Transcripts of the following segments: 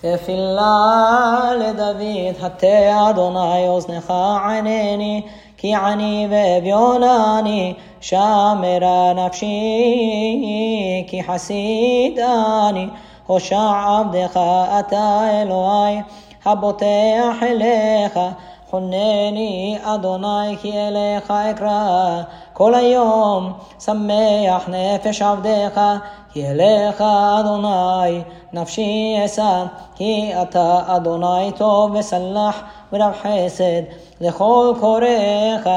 תפילה לדוד, הטה אדוני אוזנך ענני, כי עני ואביונה אני, שמרה נפשי, כי חסיד אני, הושע עבדך אתה אלוהי, הבוטח אליך, חונני אדוני כי אליך אקרא כל היום, שמח נפש עבדך, כי אליך אדוני נפשי אשא, כי אתה אדוני טוב וסלח ורב חסד לכל קוראיך,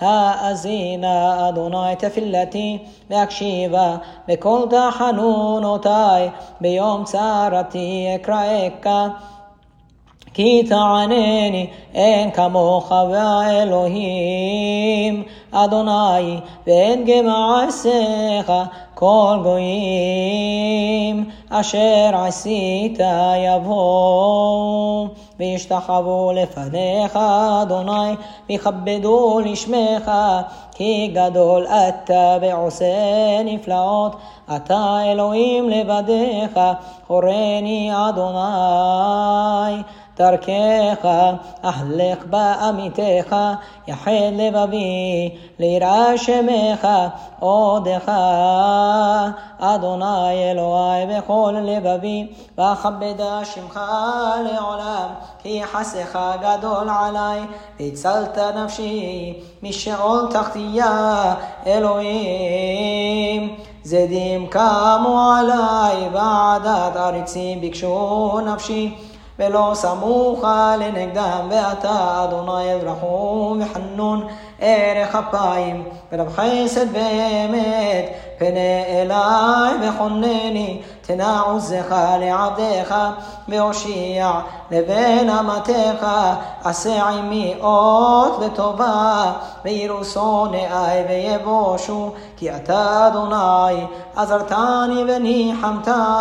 האזינה אדוני תפילתי והקשיבה בכל תחנונותי, ביום צרתי אקראך כי תענני, אין כמוך והאלוהים, אדוני, ואין גמעשיך כל גויים, אשר עשית יבואו, וישתחוו לפניך, אדוני, ויכבדו לשמך, כי גדול אתה ועושה נפלאות, אתה אלוהים לבדיך, הורני אדוני. דרכך, אהלך בעמיתך, יחד לבבי, ליראה שמך, עודך, אדוני אלוהי בכל לבבי, ואכבדה שמך לעולם, כי יחסך גדול עלי, והצלת נפשי משאול תחתיה, אלוהים. זדים קמו עלי, ועדת עריצים ביקשו נפשי. ולא סמוכה לנגדם, ואתה אדוני אל רחום וחנון, ערך אפיים, ורב חסד ואמת, פנה אליי וכונני, תנע עוזך לעבדיך, והושיע לבן אמתך, עשה עמי אות לטובה, ויראו שונאי ויבושו, כי אתה אדוני, עזרתני וניחמתני.